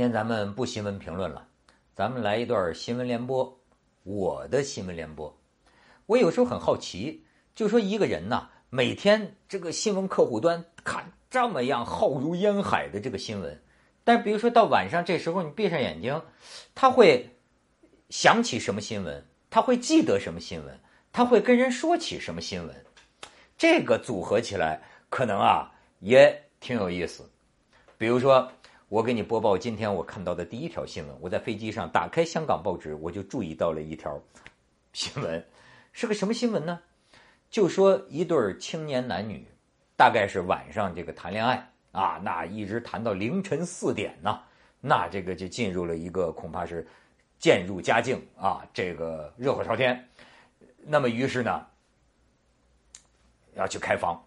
今天咱们不新闻评论了，咱们来一段新闻联播。我的新闻联播，我有时候很好奇，就说一个人呐，每天这个新闻客户端看这么样浩如烟海的这个新闻，但比如说到晚上这时候你闭上眼睛，他会想起什么新闻？他会记得什么新闻？他会跟人说起什么新闻？这个组合起来可能啊也挺有意思。比如说。我给你播报今天我看到的第一条新闻。我在飞机上打开香港报纸，我就注意到了一条 新闻，是个什么新闻呢？就说一对青年男女，大概是晚上这个谈恋爱啊，那一直谈到凌晨四点呢，那这个就进入了一个恐怕是渐入佳境啊，这个热火朝天。那么于是呢，要去开房，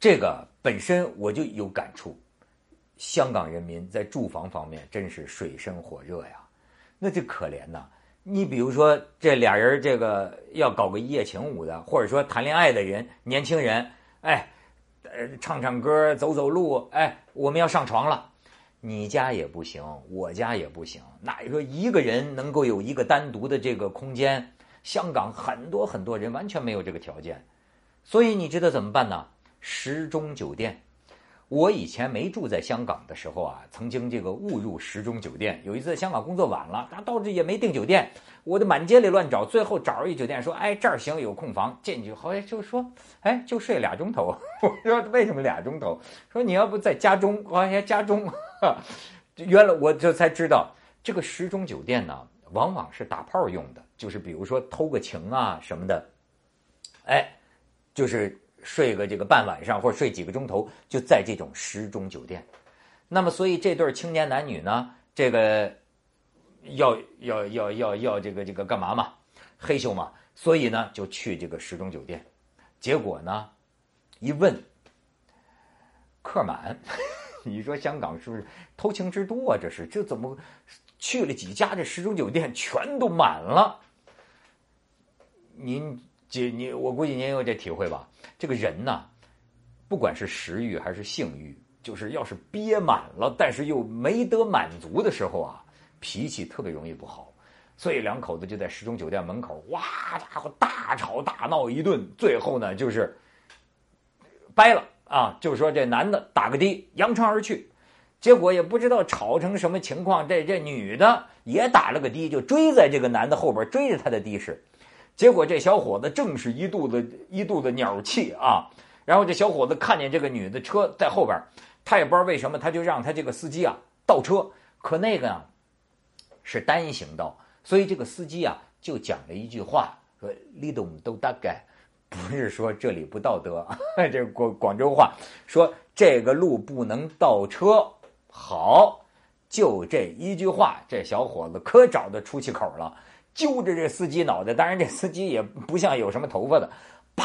这个本身我就有感触。香港人民在住房方面真是水深火热呀，那就可怜呐。你比如说这俩人这个要搞个一夜情舞的，或者说谈恋爱的人，年轻人，哎，呃，唱唱歌，走走路，哎，我们要上床了，你家也不行，我家也不行。那你说一个人能够有一个单独的这个空间？香港很多很多人完全没有这个条件，所以你知道怎么办呢？时钟酒店。我以前没住在香港的时候啊，曾经这个误入时钟酒店。有一次在香港工作晚了，他到这也没订酒店，我就满街里乱找，最后找着一酒店，说：“哎，这儿行，有空房。”进去好像就说：“哎，就睡俩钟头。”我说：“为什么俩钟头？”说：“你要不在家中，我还家中。”原来我就才知道，这个时钟酒店呢，往往是打炮用的，就是比如说偷个情啊什么的，哎，就是。睡个这个半晚上，或者睡几个钟头，就在这种时钟酒店。那么，所以这对青年男女呢，这个要要要要要这个这个干嘛嘛？黑秀嘛。所以呢，就去这个时钟酒店。结果呢，一问，客满。你说香港是不是偷情之都啊？这是这怎么去了几家这时钟酒店，全都满了？您。姐，你我估计您有这体会吧？这个人呐，不管是食欲还是性欲，就是要是憋满了，但是又没得满足的时候啊，脾气特别容易不好。所以两口子就在时钟酒店门口，哇家伙大吵大闹一顿，最后呢就是掰了啊，就是说这男的打个的扬长而去，结果也不知道吵成什么情况，这这女的也打了个的，就追在这个男的后边追着他的的士。结果这小伙子正是一肚子一肚子鸟气啊！然后这小伙子看见这个女的车在后边，他也不知道为什么，他就让他这个司机啊倒车。可那个啊是单行道，所以这个司机啊就讲了一句话，说“李东都大概”，不是说这里不道德，这广广州话说这个路不能倒车。好，就这一句话，这小伙子可找到出气口了。揪着这司机脑袋，当然这司机也不像有什么头发的，砰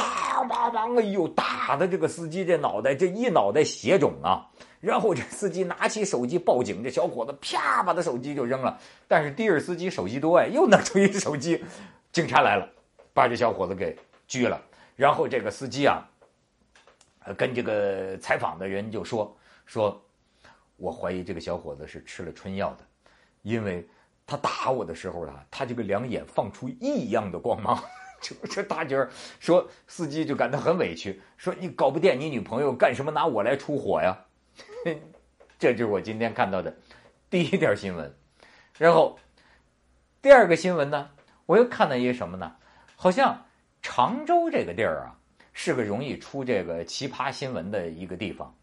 砰砰！哎呦，打的这个司机这脑袋这一脑袋血肿啊！然后这司机拿起手机报警，这小伙子啪把他手机就扔了。但是的士司机手机多哎，又拿出一手机，警察来了，把这小伙子给拘了。然后这个司机啊，跟这个采访的人就说说，我怀疑这个小伙子是吃了春药的，因为。他打我的时候啊，他这个两眼放出异样的光芒，就这大姐说，司机就感到很委屈，说你搞不定你女朋友，干什么拿我来出火呀？这就是我今天看到的第一条新闻。然后第二个新闻呢，我又看到一个什么呢？好像常州这个地儿啊，是个容易出这个奇葩新闻的一个地方。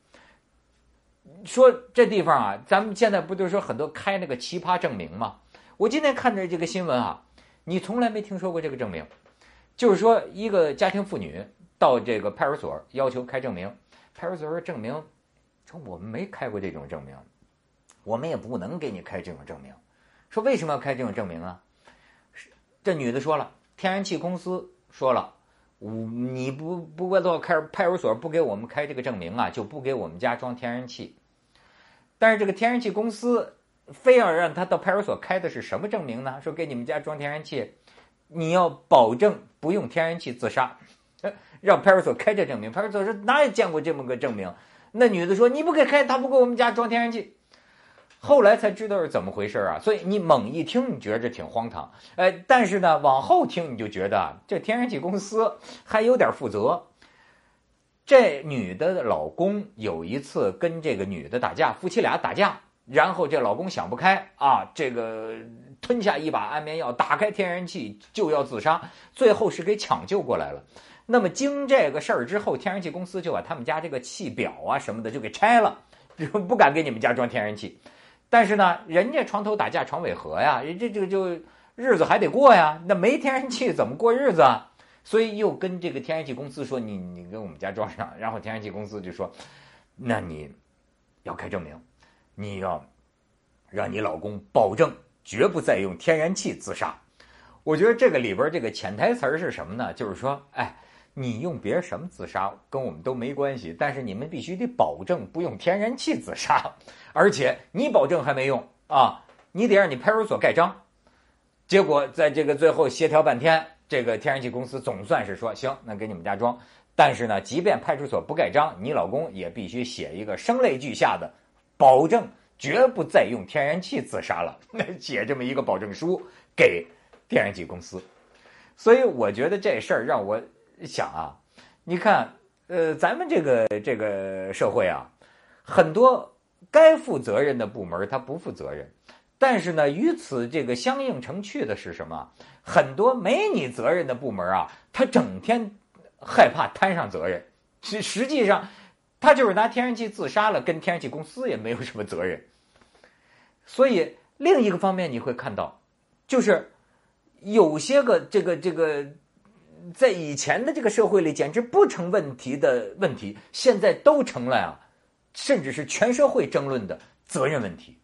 说这地方啊，咱们现在不都说很多开那个奇葩证明吗？我今天看着这个新闻啊，你从来没听说过这个证明，就是说一个家庭妇女到这个派出所要求开证明，派出所说证明说我们没开过这种证明，我们也不能给你开这种证明。说为什么要开这种证明啊？这女的说了，天然气公司说了，我你不不过到开派出所不给我们开这个证明啊，就不给我们家装天然气。但是这个天然气公司。非要让他到派出所开的是什么证明呢？说给你们家装天然气，你要保证不用天然气自杀，让派出所开这证明。派出所说哪有见过这么个证明？那女的说你不给开，他不给我们家装天然气。后来才知道是怎么回事啊。所以你猛一听，你觉得这挺荒唐，哎，但是呢，往后听你就觉得这天然气公司还有点负责。这女的老公有一次跟这个女的打架，夫妻俩打架，然后这老公想不开啊，这个吞下一把安眠药，打开天然气就要自杀，最后是给抢救过来了。那么经这个事儿之后，天然气公司就把他们家这个气表啊什么的就给拆了，不敢给你们家装天然气。但是呢，人家床头打架床尾和呀，人家这个就日子还得过呀，那没天然气怎么过日子啊？所以又跟这个天然气公司说：“你你给我们家装上。”然后天然气公司就说：“那你要开证明，你要让你老公保证绝不再用天然气自杀。”我觉得这个里边这个潜台词是什么呢？就是说，哎，你用别人什么自杀跟我们都没关系，但是你们必须得保证不用天然气自杀，而且你保证还没用啊，你得让你派出所盖章。结果在这个最后协调半天。这个天然气公司总算是说行，那给你们家装。但是呢，即便派出所不盖章，你老公也必须写一个声泪俱下的保证，绝不再用天然气自杀了。那写这么一个保证书给天然气公司。所以我觉得这事儿让我想啊，你看，呃，咱们这个这个社会啊，很多该负责任的部门他不负责任。但是呢，与此这个相映成趣的是什么？很多没你责任的部门啊，他整天害怕摊上责任，实实际上他就是拿天然气自杀了，跟天然气公司也没有什么责任。所以另一个方面你会看到，就是有些个这个这个在以前的这个社会里简直不成问题的问题，现在都成了呀，甚至是全社会争论的责任问题。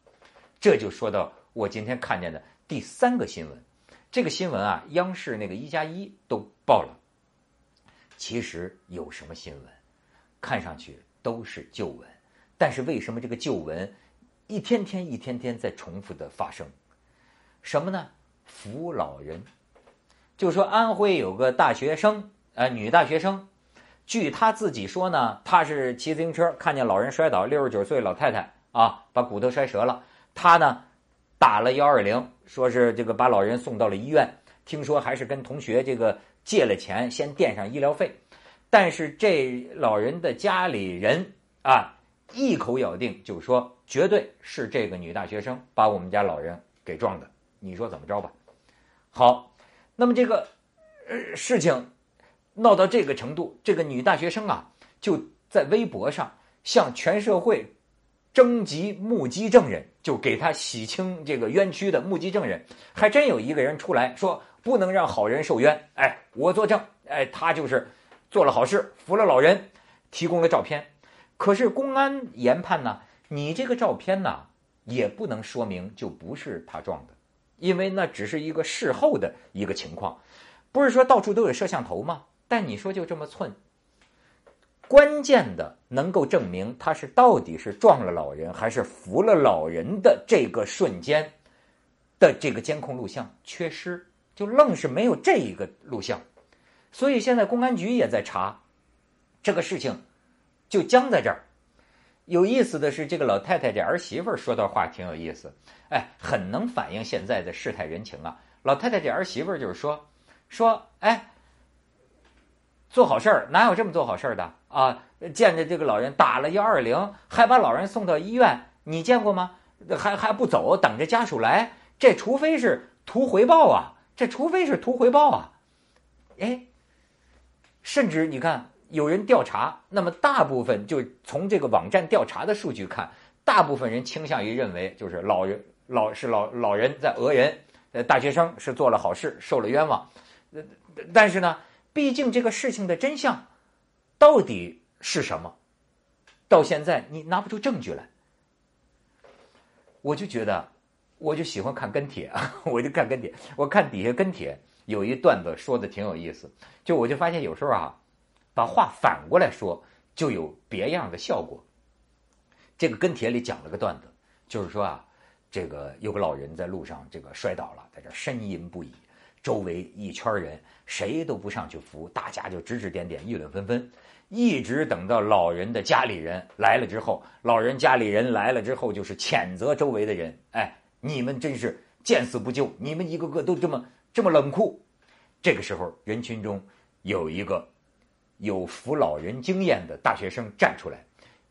这就说到我今天看见的第三个新闻，这个新闻啊，央视那个一加一都报了。其实有什么新闻，看上去都是旧闻，但是为什么这个旧闻一天天一天天在重复的发生？什么呢？扶老人，就说安徽有个大学生，呃，女大学生，据她自己说呢，她是骑自行车看见老人摔倒，六十九岁老太太啊，把骨头摔折了。她呢，打了幺二零，说是这个把老人送到了医院。听说还是跟同学这个借了钱，先垫上医疗费。但是这老人的家里人啊，一口咬定就说绝对是这个女大学生把我们家老人给撞的。你说怎么着吧？好，那么这个呃事情闹到这个程度，这个女大学生啊就在微博上向全社会。征集目击证人，就给他洗清这个冤屈的目击证人，还真有一个人出来说不能让好人受冤，哎，我作证，哎，他就是做了好事，扶了老人，提供了照片。可是公安研判呢，你这个照片呢，也不能说明就不是他撞的，因为那只是一个事后的一个情况，不是说到处都有摄像头吗？但你说就这么寸。关键的能够证明他是到底是撞了老人还是扶了老人的这个瞬间的这个监控录像缺失，就愣是没有这一个录像，所以现在公安局也在查这个事情，就僵在这儿。有意思的是，这个老太太这儿媳妇说的话挺有意思，哎，很能反映现在的世态人情啊。老太太这儿媳妇就是说说，哎。做好事儿哪有这么做好事儿的啊？见着这个老人打了幺二零，还把老人送到医院，你见过吗？还还不走，等着家属来，这除非是图回报啊！这除非是图回报啊！哎，甚至你看，有人调查，那么大部分就从这个网站调查的数据看，大部分人倾向于认为，就是老人老是老老人在讹人，呃，大学生是做了好事，受了冤枉，但是呢？毕竟这个事情的真相到底是什么？到现在你拿不出证据来，我就觉得，我就喜欢看跟帖啊，我就看跟帖。我看底下跟帖有一段子说的挺有意思，就我就发现有时候啊，把话反过来说就有别样的效果。这个跟帖里讲了个段子，就是说啊，这个有个老人在路上这个摔倒了，在这呻吟不已。周围一圈人谁都不上去扶，大家就指指点点，议论纷纷。一直等到老人的家里人来了之后，老人家里人来了之后，就是谴责周围的人：“哎，你们真是见死不救！你们一个个都这么这么冷酷。”这个时候，人群中有一个有扶老人经验的大学生站出来，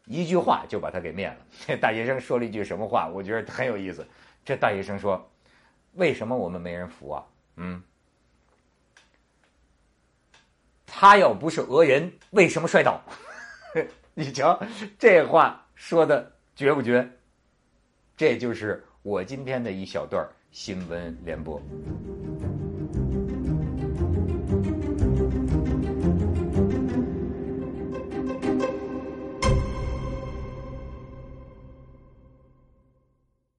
一句话就把他给灭了。这 大学生说了一句什么话？我觉得很有意思。这大学生说：“为什么我们没人扶啊？”嗯。他要不是讹人，为什么摔倒？你瞧，这话说的绝不绝？这就是我今天的一小段新闻联播。